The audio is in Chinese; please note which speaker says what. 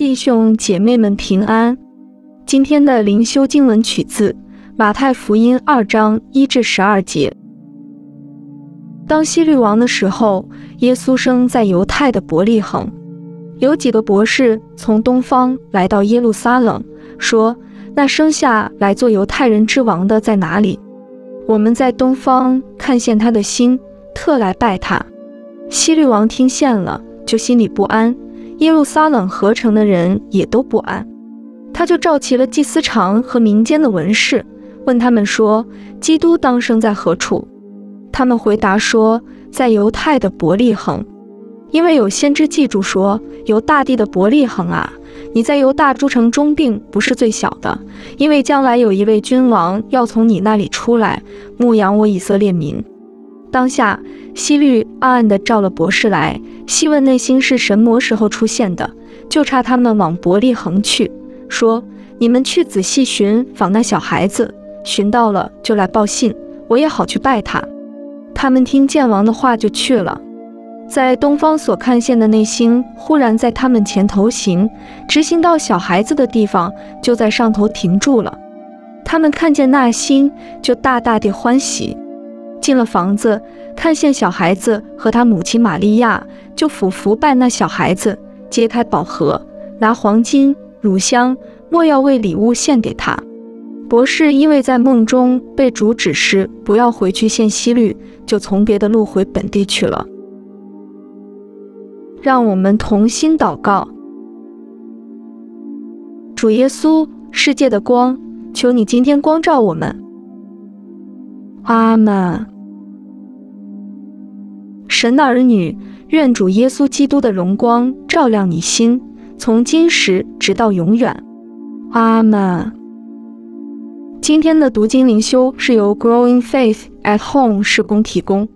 Speaker 1: 弟兄姐妹们平安。今天的灵修经文取自马太福音二章一至十二节。当希律王的时候，耶稣生在犹太的伯利恒。有几个博士从东方来到耶路撒冷，说：“那生下来做犹太人之王的在哪里？我们在东方看见他的心，特来拜他。”希律王听见了，就心里不安。耶路撒冷合成的人也都不安，他就召集了祭司长和民间的文士，问他们说：“基督当生在何处？”他们回答说：“在犹太的伯利恒，因为有先知记住说：‘犹大地的伯利恒啊，你在犹大诸城中并不是最小的，因为将来有一位君王要从你那里出来，牧养我以色列民。’”当下，西律暗暗地召了博士来，细问内心是什么时候出现的，就差他们往伯利恒去，说：“你们去仔细寻访那小孩子，寻到了就来报信，我也好去拜他。”他们听见王的话就去了。在东方所看见的那星，忽然在他们前头行，直行到小孩子的地方，就在上头停住了。他们看见那星，就大大地欢喜。进了房子，看见小孩子和他母亲玛利亚，就俯伏拜那小孩子，揭开宝盒，拿黄金、乳香、没药为礼物献给他。博士因为在梦中被主指示不要回去献西律，就从别的路回本地去了。让我们同心祷告：主耶稣，世界的光，求你今天光照我们。阿门。神的儿女，愿主耶稣基督的荣光照亮你心，从今时直到永远。阿门。今天的读经灵修是由 Growing Faith at Home 施工提供。